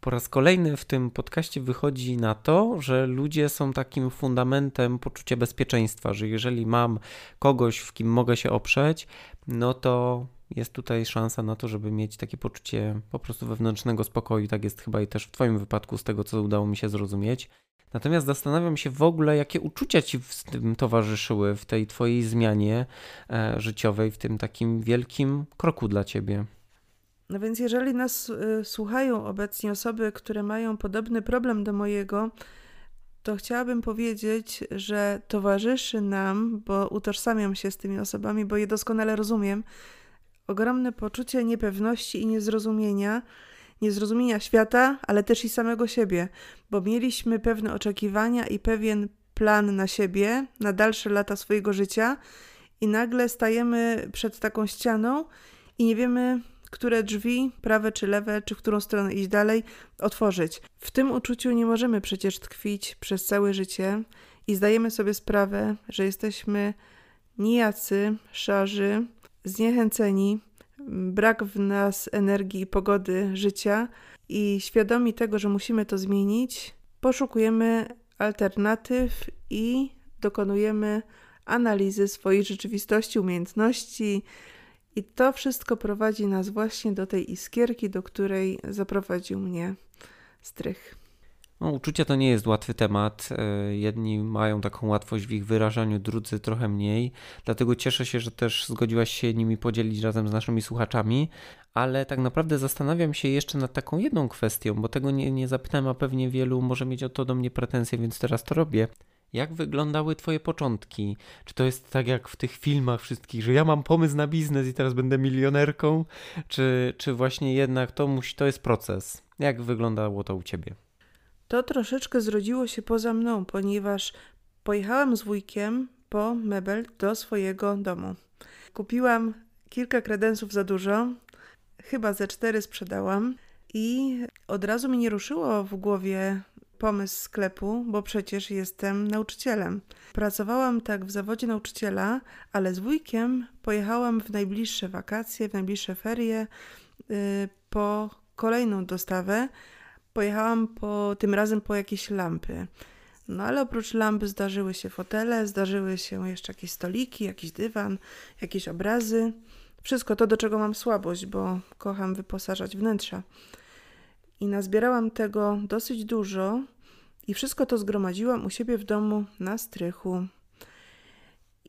Po raz kolejny w tym podcaście wychodzi na to, że ludzie są takim fundamentem poczucia bezpieczeństwa, że jeżeli mam kogoś, w kim mogę się oprzeć, no to jest tutaj szansa na to, żeby mieć takie poczucie po prostu wewnętrznego spokoju. Tak jest chyba i też w Twoim wypadku, z tego co udało mi się zrozumieć. Natomiast zastanawiam się w ogóle, jakie uczucia ci w tym towarzyszyły, w tej Twojej zmianie e, życiowej, w tym takim wielkim kroku dla Ciebie. No więc, jeżeli nas y, słuchają obecnie osoby, które mają podobny problem do mojego, to chciałabym powiedzieć, że towarzyszy nam, bo utożsamiam się z tymi osobami, bo je doskonale rozumiem, ogromne poczucie niepewności i niezrozumienia, niezrozumienia świata, ale też i samego siebie, bo mieliśmy pewne oczekiwania i pewien plan na siebie, na dalsze lata swojego życia, i nagle stajemy przed taką ścianą i nie wiemy, które drzwi, prawe czy lewe, czy w którą stronę iść dalej, otworzyć. W tym uczuciu nie możemy przecież tkwić przez całe życie i zdajemy sobie sprawę, że jesteśmy nijacy, szarzy, zniechęceni, brak w nas energii i pogody życia i świadomi tego, że musimy to zmienić, poszukujemy alternatyw i dokonujemy analizy swojej rzeczywistości, umiejętności, i to wszystko prowadzi nas właśnie do tej iskierki, do której zaprowadził mnie strych. No, uczucia to nie jest łatwy temat. E, jedni mają taką łatwość w ich wyrażaniu, drudzy trochę mniej. Dlatego cieszę się, że też zgodziłaś się nimi podzielić razem z naszymi słuchaczami. Ale tak naprawdę zastanawiam się jeszcze nad taką jedną kwestią, bo tego nie, nie zapytałem, a pewnie wielu może mieć o to do mnie pretensje, więc teraz to robię. Jak wyglądały Twoje początki? Czy to jest tak jak w tych filmach wszystkich, że ja mam pomysł na biznes i teraz będę milionerką? Czy, czy właśnie jednak to, musi, to jest proces? Jak wyglądało to u Ciebie? To troszeczkę zrodziło się poza mną, ponieważ pojechałam z wujkiem po mebel do swojego domu. Kupiłam kilka kredensów za dużo, chyba ze cztery sprzedałam i od razu mi nie ruszyło w głowie pomysł sklepu, bo przecież jestem nauczycielem. Pracowałam tak w zawodzie nauczyciela, ale z wujkiem pojechałam w najbliższe wakacje, w najbliższe ferie yy, po kolejną dostawę. Pojechałam po, tym razem po jakieś lampy. No ale oprócz lamp zdarzyły się fotele, zdarzyły się jeszcze jakieś stoliki, jakiś dywan, jakieś obrazy. Wszystko to, do czego mam słabość, bo kocham wyposażać wnętrza. I nazbierałam tego dosyć dużo i wszystko to zgromadziłam u siebie w domu na strychu.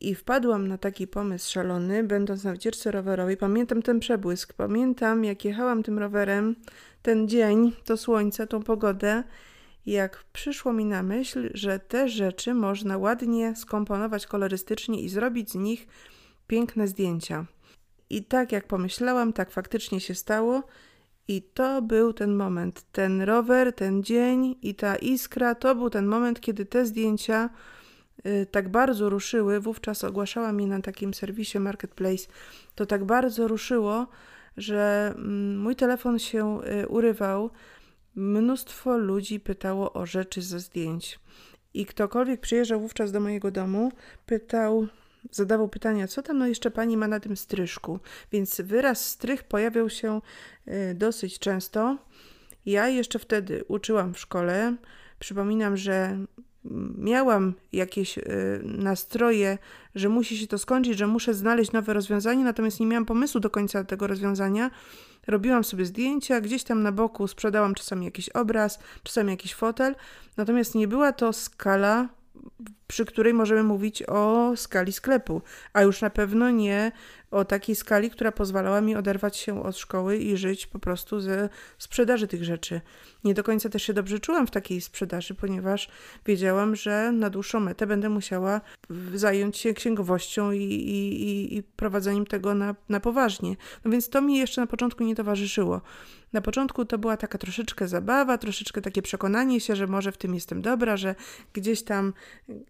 I wpadłam na taki pomysł szalony, będąc na wycieczce rowerowej. Pamiętam ten przebłysk, pamiętam jak jechałam tym rowerem, ten dzień, to słońce, tą pogodę, jak przyszło mi na myśl, że te rzeczy można ładnie skomponować kolorystycznie i zrobić z nich piękne zdjęcia. I tak jak pomyślałam, tak faktycznie się stało. I to był ten moment, ten rower, ten dzień i ta iskra, to był ten moment, kiedy te zdjęcia tak bardzo ruszyły. Wówczas ogłaszałam je na takim serwisie Marketplace. To tak bardzo ruszyło, że mm, mój telefon się y, urywał. Mnóstwo ludzi pytało o rzeczy ze zdjęć. I ktokolwiek przyjeżdżał wówczas do mojego domu, pytał, zadawał pytania, co tam no jeszcze pani ma na tym stryżku. Więc wyraz strych pojawiał się y, dosyć często. Ja jeszcze wtedy uczyłam w szkole. Przypominam, że miałam jakieś y, nastroje, że musi się to skończyć, że muszę znaleźć nowe rozwiązanie, natomiast nie miałam pomysłu do końca tego rozwiązania. Robiłam sobie zdjęcia, gdzieś tam na boku sprzedałam czasami jakiś obraz, czasami jakiś fotel, natomiast nie była to skala przy której możemy mówić o skali sklepu, a już na pewno nie o takiej skali, która pozwalała mi oderwać się od szkoły i żyć po prostu ze sprzedaży tych rzeczy. Nie do końca też się dobrze czułam w takiej sprzedaży, ponieważ wiedziałam, że na dłuższą metę będę musiała zająć się księgowością i, i, i prowadzeniem tego na, na poważnie. No więc to mi jeszcze na początku nie towarzyszyło. Na początku to była taka troszeczkę zabawa, troszeczkę takie przekonanie się, że może w tym jestem dobra, że gdzieś tam,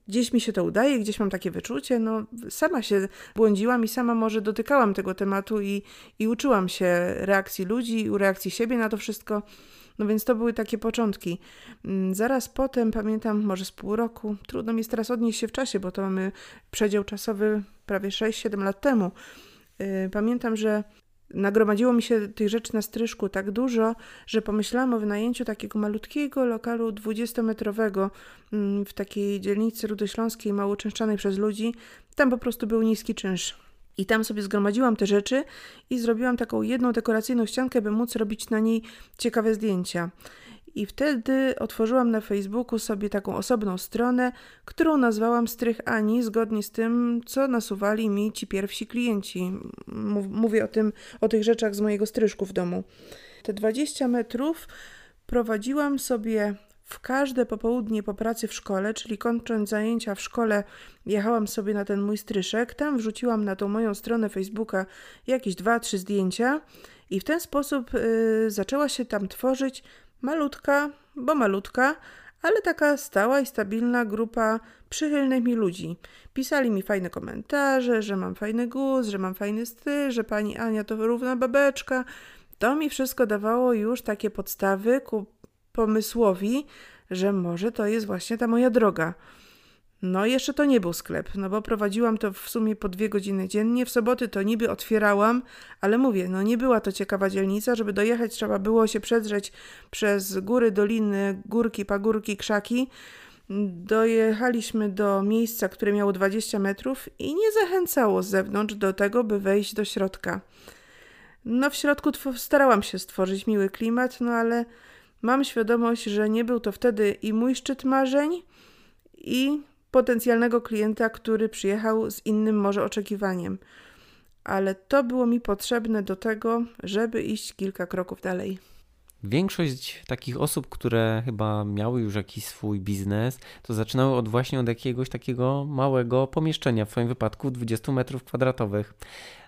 gdzieś mi się to udaje, gdzieś mam takie wyczucie. No, sama się błądziłam i sama może dotykałam tego tematu i, i uczyłam się reakcji ludzi, reakcji siebie na to wszystko. No więc to były takie początki. Mm, zaraz potem, pamiętam, może z pół roku, trudno mi jest teraz odnieść się w czasie, bo to mamy przedział czasowy prawie 6-7 lat temu. Y, pamiętam, że nagromadziło mi się tych rzeczy na stryżku tak dużo, że pomyślałam o wynajęciu takiego malutkiego lokalu 20-metrowego mm, w takiej dzielnicy rudośląskiej, mało uczęszczanej przez ludzi. Tam po prostu był niski czynsz. I tam sobie zgromadziłam te rzeczy i zrobiłam taką jedną dekoracyjną ściankę, by móc robić na niej ciekawe zdjęcia. I wtedy otworzyłam na Facebooku sobie taką osobną stronę, którą nazwałam Strych Ani, zgodnie z tym, co nasuwali mi ci pierwsi klienci. Mówię o, tym, o tych rzeczach z mojego stryżku w domu. Te 20 metrów prowadziłam sobie w każde popołudnie po pracy w szkole, czyli kończąc zajęcia w szkole, jechałam sobie na ten mój stryszek. Tam wrzuciłam na tą moją stronę Facebooka jakieś dwa, trzy zdjęcia i w ten sposób y, zaczęła się tam tworzyć malutka, bo malutka, ale taka stała i stabilna grupa przychylnych mi ludzi. Pisali mi fajne komentarze, że mam fajny głos, że mam fajny styl, że pani Ania to równa babeczka. To mi wszystko dawało już takie podstawy ku pomysłowi, że może to jest właśnie ta moja droga. No, jeszcze to nie był sklep, no bo prowadziłam to w sumie po dwie godziny dziennie. W soboty to niby otwierałam, ale mówię, no nie była to ciekawa dzielnica. Żeby dojechać, trzeba było się przedrzeć przez góry, doliny, górki, pagórki, krzaki. Dojechaliśmy do miejsca, które miało 20 metrów i nie zachęcało z zewnątrz do tego, by wejść do środka. No, w środku starałam się stworzyć miły klimat, no ale mam świadomość, że nie był to wtedy i mój szczyt marzeń, i potencjalnego klienta, który przyjechał z innym może oczekiwaniem. Ale to było mi potrzebne do tego, żeby iść kilka kroków dalej. Większość takich osób, które chyba miały już jakiś swój biznes, to zaczynały od właśnie od jakiegoś takiego małego pomieszczenia, w Twoim wypadku 20 metrów kwadratowych.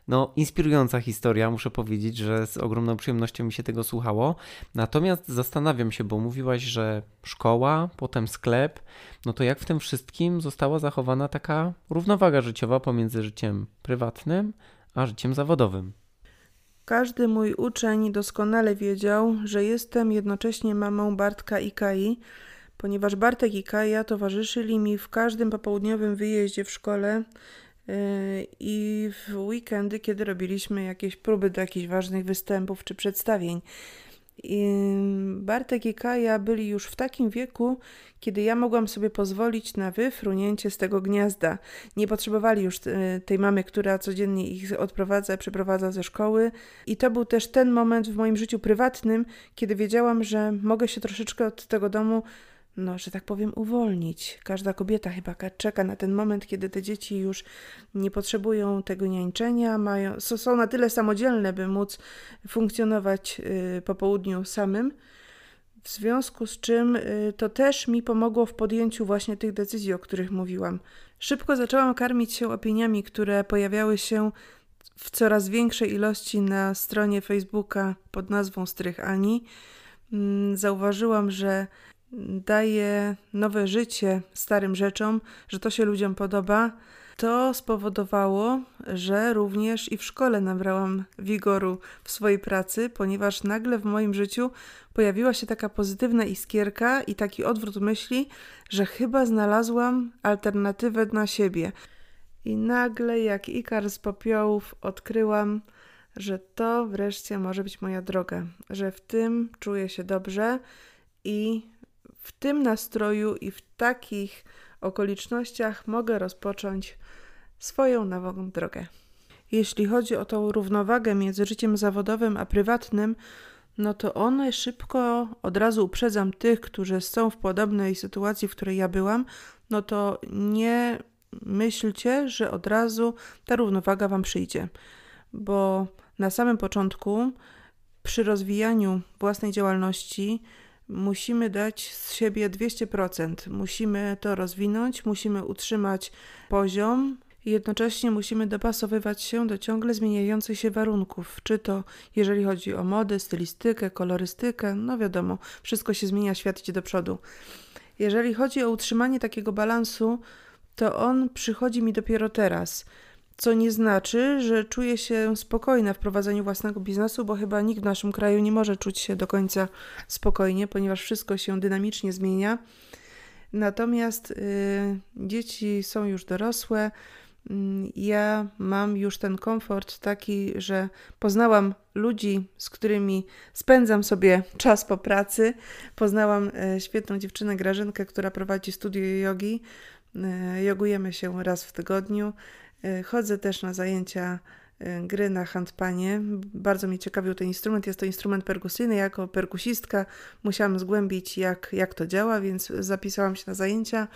No, inspirująca historia, muszę powiedzieć, że z ogromną przyjemnością mi się tego słuchało. Natomiast zastanawiam się, bo mówiłaś, że szkoła, potem sklep, no to jak w tym wszystkim została zachowana taka równowaga życiowa pomiędzy życiem prywatnym a życiem zawodowym? Każdy mój uczeń doskonale wiedział, że jestem jednocześnie mamą Bartka i Kai, ponieważ Bartek i Kaja towarzyszyli mi w każdym popołudniowym wyjeździe w szkole yy, i w weekendy, kiedy robiliśmy jakieś próby do jakichś ważnych występów czy przedstawień. Bartek i Kaja byli już w takim wieku, kiedy ja mogłam sobie pozwolić na wyfrunięcie z tego gniazda. Nie potrzebowali już e, tej mamy, która codziennie ich odprowadza, przeprowadza ze szkoły. I to był też ten moment w moim życiu prywatnym, kiedy wiedziałam, że mogę się troszeczkę od tego domu no, że tak powiem, uwolnić. Każda kobieta chyba czeka na ten moment, kiedy te dzieci już nie potrzebują tego niańczenia, mają, są na tyle samodzielne, by móc funkcjonować y, po południu samym. W związku z czym y, to też mi pomogło w podjęciu właśnie tych decyzji, o których mówiłam. Szybko zaczęłam karmić się opiniami, które pojawiały się w coraz większej ilości na stronie Facebooka pod nazwą Strych Ani. Mm, zauważyłam, że daje nowe życie starym rzeczom, że to się ludziom podoba, to spowodowało, że również i w szkole nabrałam wigoru w swojej pracy, ponieważ nagle w moim życiu pojawiła się taka pozytywna iskierka i taki odwrót myśli, że chyba znalazłam alternatywę na siebie. I nagle, jak ikar z popiołów, odkryłam, że to wreszcie może być moja droga, że w tym czuję się dobrze i w tym nastroju i w takich okolicznościach mogę rozpocząć swoją nową drogę. Jeśli chodzi o tą równowagę między życiem zawodowym a prywatnym, no to one szybko, od razu uprzedzam tych, którzy są w podobnej sytuacji, w której ja byłam, no to nie myślcie, że od razu ta równowaga Wam przyjdzie, bo na samym początku, przy rozwijaniu własnej działalności, musimy dać z siebie 200%. Musimy to rozwinąć, musimy utrzymać poziom. Jednocześnie musimy dopasowywać się do ciągle zmieniających się warunków, czy to jeżeli chodzi o modę, stylistykę, kolorystykę, no wiadomo, wszystko się zmienia, świat idzie do przodu. Jeżeli chodzi o utrzymanie takiego balansu, to on przychodzi mi dopiero teraz co nie znaczy, że czuję się spokojna w prowadzeniu własnego biznesu, bo chyba nikt w naszym kraju nie może czuć się do końca spokojnie, ponieważ wszystko się dynamicznie zmienia. Natomiast y, dzieci są już dorosłe, Mm, ja mam już ten komfort taki, że poznałam ludzi, z którymi spędzam sobie czas po pracy. Poznałam e, świetną dziewczynę Grażynkę, która prowadzi studio jogi. E, jogujemy się raz w tygodniu. E, chodzę też na zajęcia gry na handpanie. Bardzo mnie ciekawił ten instrument. Jest to instrument perkusyjny. Jako perkusistka musiałam zgłębić, jak, jak to działa, więc zapisałam się na zajęcia.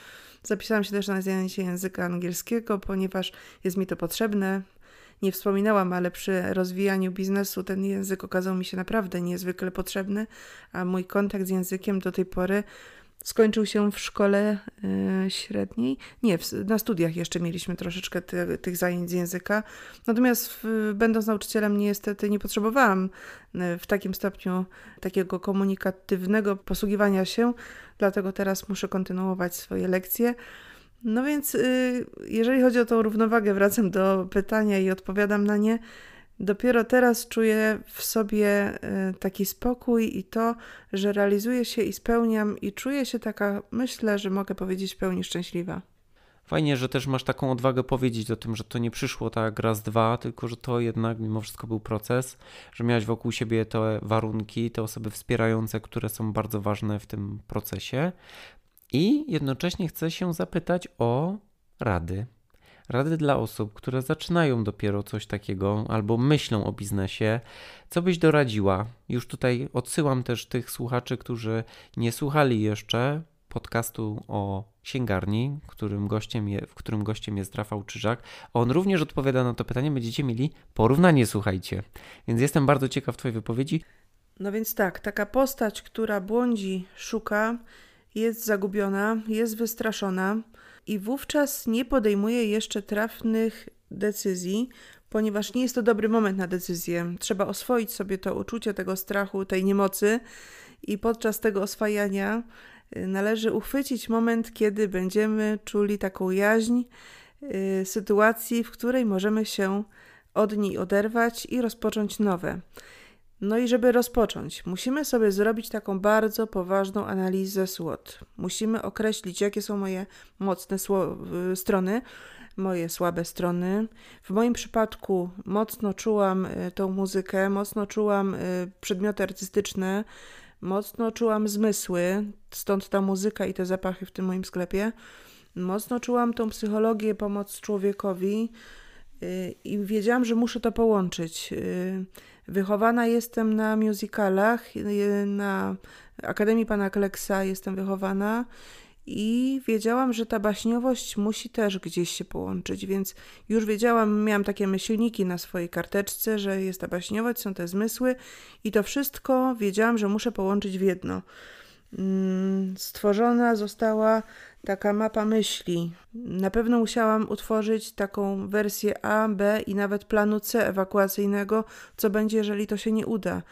Zapisałam się też na zajęcie języka angielskiego, ponieważ jest mi to potrzebne. Nie wspominałam, ale przy rozwijaniu biznesu ten język okazał mi się naprawdę niezwykle potrzebny, a mój kontakt z językiem do tej pory skończył się w szkole y, średniej. Nie, na studiach jeszcze mieliśmy troszeczkę ty, tych zajęć z języka. Natomiast będąc nauczycielem niestety nie potrzebowałam y, w takim stopniu takiego komunikatywnego posługiwania się, dlatego teraz muszę kontynuować swoje lekcje. No więc y, jeżeli chodzi o tą równowagę, wracam do pytania i odpowiadam na nie. Dopiero teraz czuję w sobie y, taki spokój i to, że realizuję się i spełniam, i czuję się taka, myślę, że mogę powiedzieć, w pełni szczęśliwa. Fajnie, że też masz taką odwagę powiedzieć o tym, że to nie przyszło tak raz, dwa, tylko że to jednak mimo wszystko był proces, że miałeś wokół siebie te warunki, te osoby wspierające, które są bardzo ważne w tym procesie. I jednocześnie chcę się zapytać o rady rady dla osób, które zaczynają dopiero coś takiego albo myślą o biznesie, co byś doradziła? Już tutaj odsyłam też tych słuchaczy, którzy nie słuchali jeszcze podcastu o księgarni, którym gościem je, w którym gościem jest Rafał Czyżak. On również odpowiada na to pytanie. Będziecie mieli porównanie, słuchajcie. Więc jestem bardzo ciekaw Twojej wypowiedzi. No więc tak, taka postać, która błądzi, szuka, jest zagubiona, jest wystraszona i wówczas nie podejmuje jeszcze trafnych decyzji, ponieważ nie jest to dobry moment na decyzję. Trzeba oswoić sobie to uczucie tego strachu, tej niemocy i podczas tego oswajania y, należy uchwycić moment, kiedy będziemy czuli taką jaźń y, sytuacji, w której możemy się od niej oderwać i rozpocząć nowe. No i żeby rozpocząć, musimy sobie zrobić taką bardzo poważną analizę SWOT. Musimy określić, jakie są moje mocne y, strony, moje słabe strony. W moim przypadku mocno czułam y, tą muzykę, mocno czułam y, przedmioty artystyczne, mocno czułam zmysły, stąd ta muzyka i te zapachy w tym moim sklepie. Mocno czułam tą psychologię, pomoc człowiekowi i wiedziałam, że muszę to połączyć. Wychowana jestem na musicalach, na Akademii Pana Kleksa jestem wychowana i wiedziałam, że ta baśniowość musi też gdzieś się połączyć, więc już wiedziałam, miałam takie myślniki na swojej karteczce, że jest ta baśniowość, są te zmysły i to wszystko wiedziałam, że muszę połączyć w jedno. Mm, stworzona została taka mapa myśli. Na pewno musiałam utworzyć taką wersję A, B i nawet planu C ewakuacyjnego, co będzie, jeżeli to się nie uda.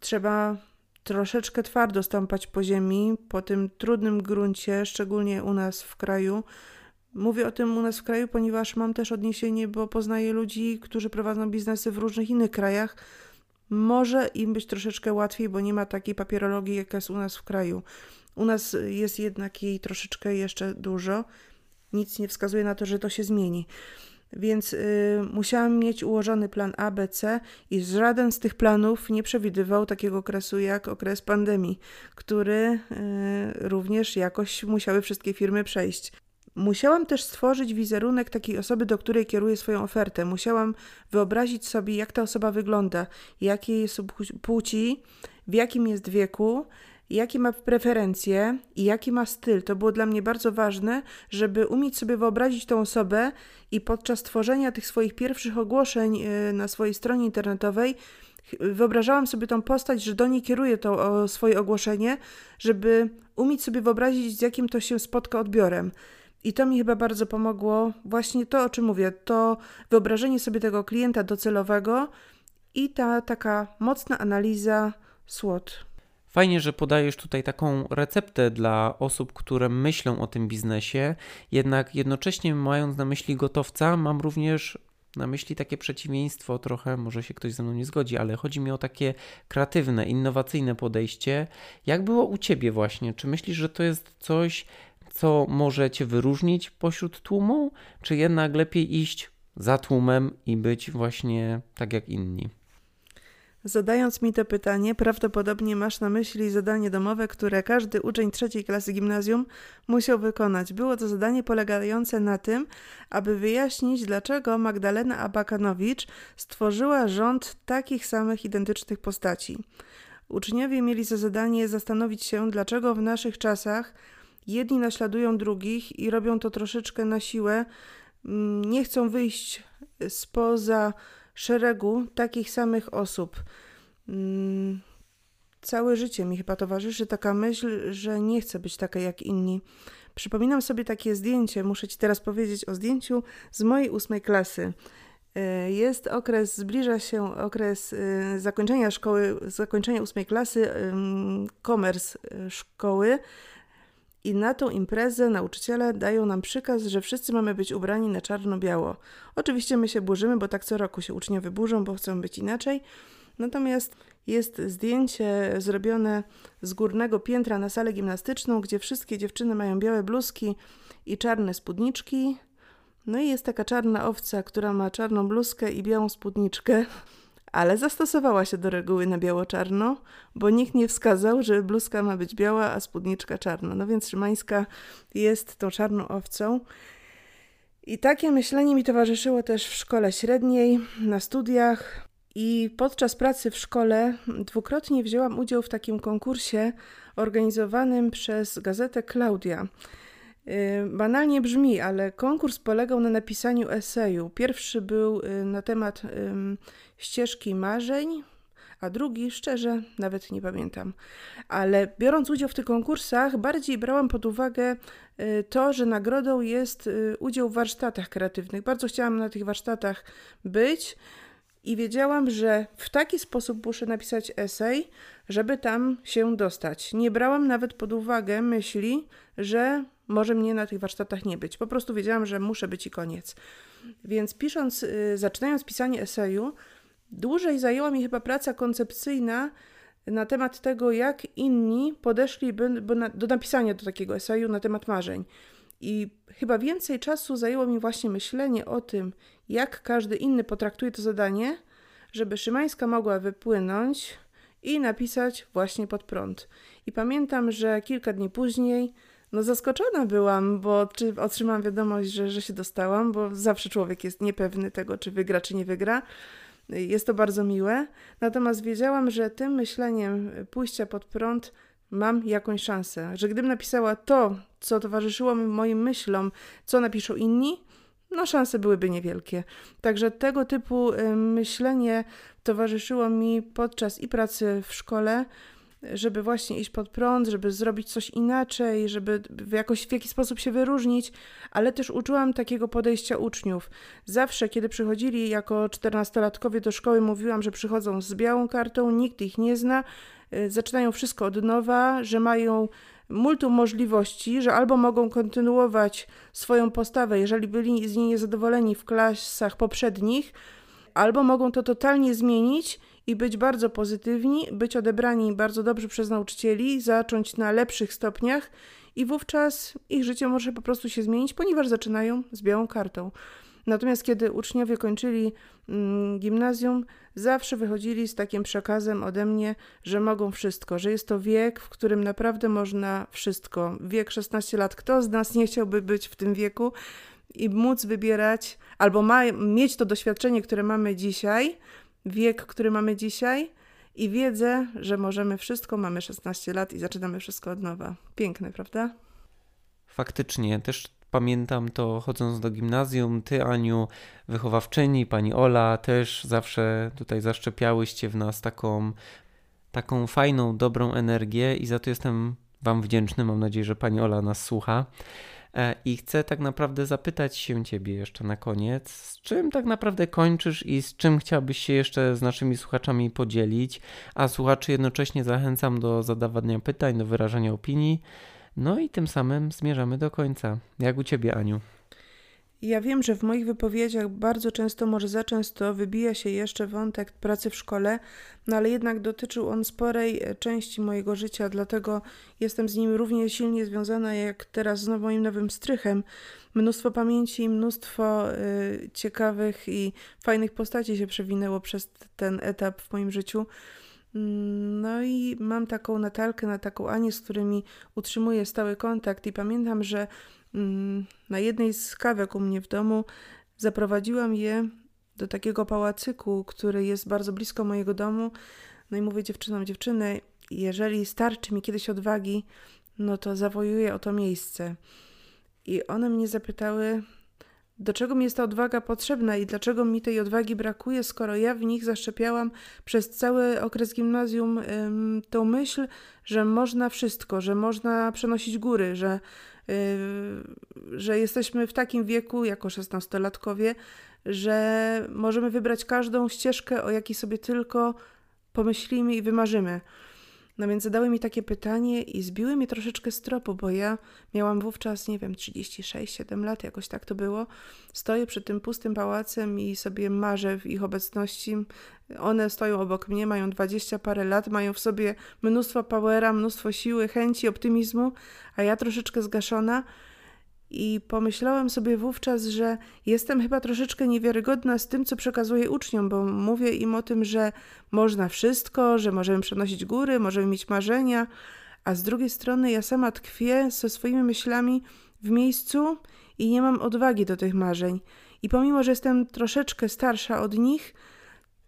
Trzeba troszeczkę twardo stąpać po ziemi, po tym trudnym gruncie, szczególnie u nas w kraju. Mówię o tym u nas w kraju, ponieważ mam też odniesienie, bo poznaję ludzi, którzy prowadzą biznesy w różnych innych krajach. Może im być troszeczkę łatwiej, bo nie ma takiej papierologii, jaka jest u nas w kraju. U nas jest jednak jej troszeczkę jeszcze dużo. Nic nie wskazuje na to, że to się zmieni. Więc y, musiałam mieć ułożony plan A, B, C i żaden z tych planów nie przewidywał takiego okresu jak okres pandemii, który y, również jakoś musiały wszystkie firmy przejść. Musiałam też stworzyć wizerunek takiej osoby, do której kieruję swoją ofertę. Musiałam wyobrazić sobie, jak ta osoba wygląda, jakiej jest płci, w jakim jest wieku, jakie ma preferencje i jaki ma styl. To było dla mnie bardzo ważne, żeby umieć sobie wyobrazić tą osobę i podczas tworzenia tych swoich pierwszych ogłoszeń e, na swojej stronie internetowej wyobrażałam sobie tą postać, że do niej kieruję to swoje ogłoszenie, żeby umieć sobie wyobrazić, z jakim to się spotka odbiorem. I to mi chyba bardzo pomogło, właśnie to, o czym mówię, to wyobrażenie sobie tego klienta docelowego i ta taka mocna analiza SWOT. Fajnie, że podajesz tutaj taką receptę dla osób, które myślą o tym biznesie, jednak jednocześnie mając na myśli gotowca, mam również na myśli takie przeciwieństwo, trochę może się ktoś ze mną nie zgodzi, ale chodzi mi o takie kreatywne, innowacyjne podejście. Jak było u ciebie właśnie? Czy myślisz, że to jest coś co może cię wyróżnić pośród tłumu, czy jednak lepiej iść za tłumem i być właśnie tak jak inni? Zadając mi to pytanie, prawdopodobnie masz na myśli zadanie domowe, które każdy uczeń trzeciej klasy gimnazjum musiał wykonać. Było to zadanie polegające na tym, aby wyjaśnić, dlaczego Magdalena Abakanowicz stworzyła rząd takich samych identycznych postaci. Uczniowie mieli za zadanie zastanowić się, dlaczego w naszych czasach jedni naśladują drugich i robią to troszeczkę na siłę, mm, nie chcą wyjść spoza szeregu takich samych osób. Mm, całe życie mi chyba towarzyszy taka myśl, że nie chcę być taka jak inni. Przypominam sobie takie zdjęcie, muszę Ci teraz powiedzieć o zdjęciu z mojej ósmej klasy. E, jest okres, zbliża się okres e, zakończenia szkoły, zakończenia ósmej klasy, komers e, szkoły. I na tą imprezę nauczyciele dają nam przykaz, że wszyscy mamy być ubrani na czarno-biało. Oczywiście my się burzymy, bo tak co roku się uczniowie burzą, bo chcą być inaczej. Natomiast jest zdjęcie zrobione z górnego piętra na salę gimnastyczną, gdzie wszystkie dziewczyny mają białe bluzki i czarne spódniczki. No i jest taka czarna owca, która ma czarną bluzkę i białą spódniczkę ale zastosowała się do reguły na biało-czarno, bo nikt nie wskazał, że bluzka ma być biała, a spódniczka czarna. No więc Szymańska jest tą czarną owcą. I takie myślenie mi towarzyszyło też w szkole średniej, na studiach. I podczas pracy w szkole dwukrotnie wzięłam udział w takim konkursie organizowanym przez gazetę Klaudia. Y, banalnie brzmi, ale konkurs polegał na napisaniu eseju. Pierwszy był y, na temat ścieżki marzeń, a drugi, szczerze, nawet nie pamiętam. Ale biorąc udział w tych konkursach, bardziej brałam pod uwagę y, to, że nagrodą jest udział w warsztatach kreatywnych. Bardzo chciałam na tych warsztatach być i wiedziałam, że w taki sposób muszę napisać esej, żeby tam się dostać. Nie brałam nawet pod uwagę myśli, że może mnie na tych warsztatach nie być. Po prostu wiedziałam, że muszę być i koniec. Więc pisząc, y, zaczynając pisanie eseju, dłużej zajęła mi chyba praca koncepcyjna na temat tego, jak inni podeszliby do napisania do takiego eseju na temat marzeń. I chyba więcej czasu zajęło mi właśnie myślenie o tym, jak każdy inny potraktuje to zadanie, żeby Szymańska mogła wypłynąć i napisać właśnie pod prąd. I pamiętam, że kilka dni później no zaskoczona byłam, bo czy otrzymałam wiadomość, że, że się dostałam, bo zawsze człowiek jest niepewny tego, czy wygra, czy nie wygra. Jest to bardzo miłe. Natomiast wiedziałam, że tym myśleniem pójścia pod prąd mam jakąś szansę. Że gdybym napisała to, co towarzyszyło moim myślom, co napiszą inni, no szanse byłyby niewielkie. Także tego typu y, myślenie towarzyszyło mi podczas i pracy w szkole, żeby właśnie iść pod prąd, żeby zrobić coś inaczej, żeby w, jakoś, w jakiś sposób się wyróżnić, ale też uczyłam takiego podejścia uczniów. Zawsze, kiedy przychodzili jako czternastolatkowie do szkoły, mówiłam, że przychodzą z białą kartą, nikt ich nie zna, y, zaczynają wszystko od nowa, że mają multum możliwości, że albo mogą kontynuować swoją postawę, jeżeli byli z niej niezadowoleni w klasach poprzednich, albo mogą to totalnie zmienić i być bardzo pozytywni, być odebrani bardzo dobrze przez nauczycieli, zacząć na lepszych stopniach i wówczas ich życie może po prostu się zmienić, ponieważ zaczynają z białą kartą. Natomiast kiedy uczniowie kończyli mm, gimnazjum, zawsze wychodzili z takim przekazem ode mnie, że mogą wszystko, że jest to wiek, w którym naprawdę można wszystko. Wiek 16 lat. Kto z nas nie chciałby być w tym wieku i móc wybierać, albo ma, mieć to doświadczenie, które mamy dzisiaj, wiek, który mamy dzisiaj i wiedzę, że możemy wszystko, mamy 16 lat i zaczynamy wszystko od nowa. Piękne, prawda? Faktycznie, też pamiętam to chodząc do gimnazjum, ty Aniu, wychowawczyni, pani Ola też zawsze tutaj zaszczepiałyście w nas taką, taką fajną, dobrą energię i za to jestem wam wdzięczny. Mam nadzieję, że pani Ola nas słucha. E, I chcę tak naprawdę zapytać się Ciebie jeszcze na koniec, z czym tak naprawdę kończysz i z czym chciałbyś się jeszcze z naszymi słuchaczami podzielić, a słuchaczy jednocześnie zachęcam do zadawania pytań, do wyrażania opinii. No i tym samym zmierzamy do końca. Jak u Ciebie, Aniu? Ja wiem, że w moich wypowiedziach bardzo często, może za często, wybija się jeszcze wątek pracy w szkole, no ale jednak dotyczył on sporej e, części mojego życia, dlatego jestem z nim równie silnie związana jak teraz z moim nowym strychem. Mnóstwo pamięci, mnóstwo y, ciekawych i fajnych postaci się przewinęło przez ten etap w moim życiu. Mm, no i mam taką Natalkę, na taką Anię, z którymi utrzymuję stały kontakt i pamiętam, że na jednej z kawek u mnie w domu zaprowadziłam je do takiego pałacyku, który jest bardzo blisko mojego domu. No i mówię dziewczynom, dziewczyny, jeżeli starczy mi kiedyś odwagi, no to zawojuję o to miejsce. I one mnie zapytały, do czego mi jest ta odwaga potrzebna i dlaczego mi tej odwagi brakuje, skoro ja w nich zaszczepiałam przez cały okres gimnazjum ym, tą myśl, że można wszystko, że można przenosić góry, że że jesteśmy w takim wieku, jako szesnastolatkowie, że możemy wybrać każdą ścieżkę, o jakiej sobie tylko pomyślimy i wymarzymy. No więc zadały mi takie pytanie i zbiły mnie troszeczkę z tropu, bo ja miałam wówczas, nie wiem, 36-7 lat, jakoś tak to było. Stoję przed tym pustym pałacem i sobie marzę w ich obecności. One stoją obok mnie, mają 20 parę lat, mają w sobie mnóstwo powera, mnóstwo siły, chęci, optymizmu, a ja troszeczkę zgaszona. I pomyślałam sobie wówczas, że jestem chyba troszeczkę niewiarygodna z tym, co przekazuję uczniom, bo mówię im o tym, że można wszystko, że możemy przenosić góry, możemy mieć marzenia, a z drugiej strony ja sama tkwię ze swoimi myślami w miejscu i nie mam odwagi do tych marzeń. I pomimo, że jestem troszeczkę starsza od nich,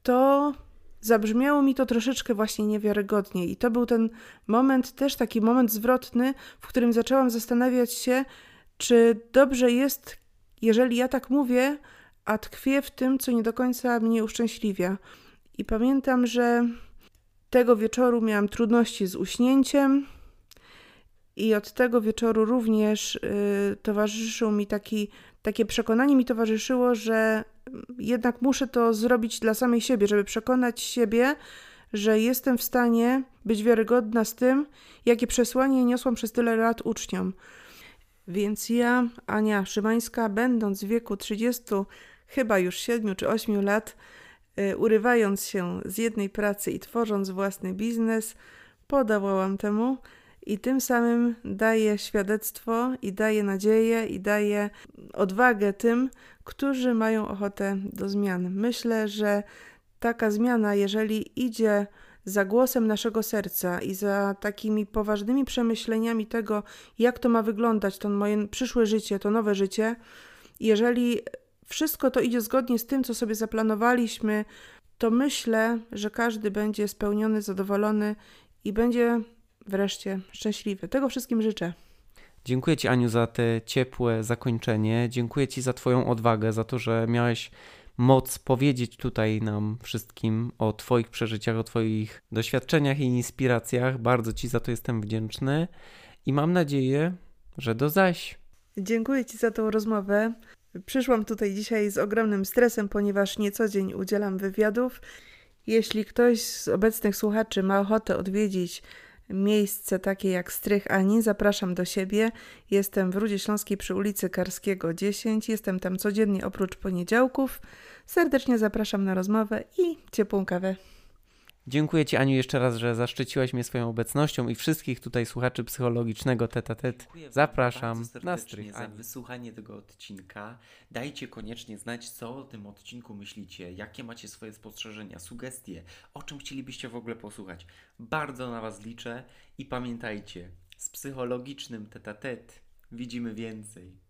to zabrzmiało mi to troszeczkę właśnie niewiarygodnie. I to był ten moment, też taki moment zwrotny, w którym zaczęłam zastanawiać się, czy dobrze jest, jeżeli ja tak mówię, a tkwię w tym, co nie do końca mnie uszczęśliwia? I pamiętam, że tego wieczoru miałam trudności z uśnięciem, i od tego wieczoru również y, towarzyszył mi taki, takie przekonanie mi towarzyszyło, że jednak muszę to zrobić dla samej siebie, żeby przekonać siebie, że jestem w stanie być wiarygodna z tym, jakie przesłanie niosłam przez tyle lat uczniom. Więc ja, Ania Szymańska, będąc w wieku 30, chyba już 7 czy 8 lat, y, urywając się z jednej pracy i tworząc własny biznes, podołałam temu i tym samym daję świadectwo i daję nadzieję i daję odwagę tym, którzy mają ochotę do zmian. Myślę, że taka zmiana, jeżeli idzie za głosem naszego serca i za takimi poważnymi przemyśleniami tego, jak to ma wyglądać, to moje przyszłe życie, to nowe życie, jeżeli wszystko to idzie zgodnie z tym, co sobie zaplanowaliśmy, to myślę, że każdy będzie spełniony, zadowolony i będzie wreszcie szczęśliwy. Tego wszystkim życzę. Dziękuję Ci, Aniu, za te ciepłe zakończenie. Dziękuję Ci za Twoją odwagę, za to, że miałeś moc powiedzieć tutaj nam wszystkim o Twoich przeżyciach, o Twoich doświadczeniach i inspiracjach. Bardzo Ci za to jestem wdzięczny i mam nadzieję, że do zaś. Dziękuję Ci za tą rozmowę. Przyszłam tutaj dzisiaj z ogromnym stresem, ponieważ nie co dzień udzielam wywiadów. Jeśli ktoś z obecnych słuchaczy ma ochotę odwiedzić miejsce takie jak Strych Ani, zapraszam do siebie. Jestem w Rudzie Śląskiej przy ulicy Karskiego 10. Jestem tam codziennie oprócz poniedziałków. Serdecznie zapraszam na rozmowę i ciepłą kawę. Dziękuję Ci, Aniu, jeszcze raz, że zaszczyciłaś mnie swoją obecnością i wszystkich tutaj słuchaczy psychologicznego tetatet. Zapraszam na strych za wysłuchanie tego odcinka. Dajcie koniecznie znać, co o tym odcinku myślicie, jakie macie swoje spostrzeżenia, sugestie, o czym chcielibyście w ogóle posłuchać. Bardzo na Was liczę i pamiętajcie, z psychologicznym tetatet widzimy więcej.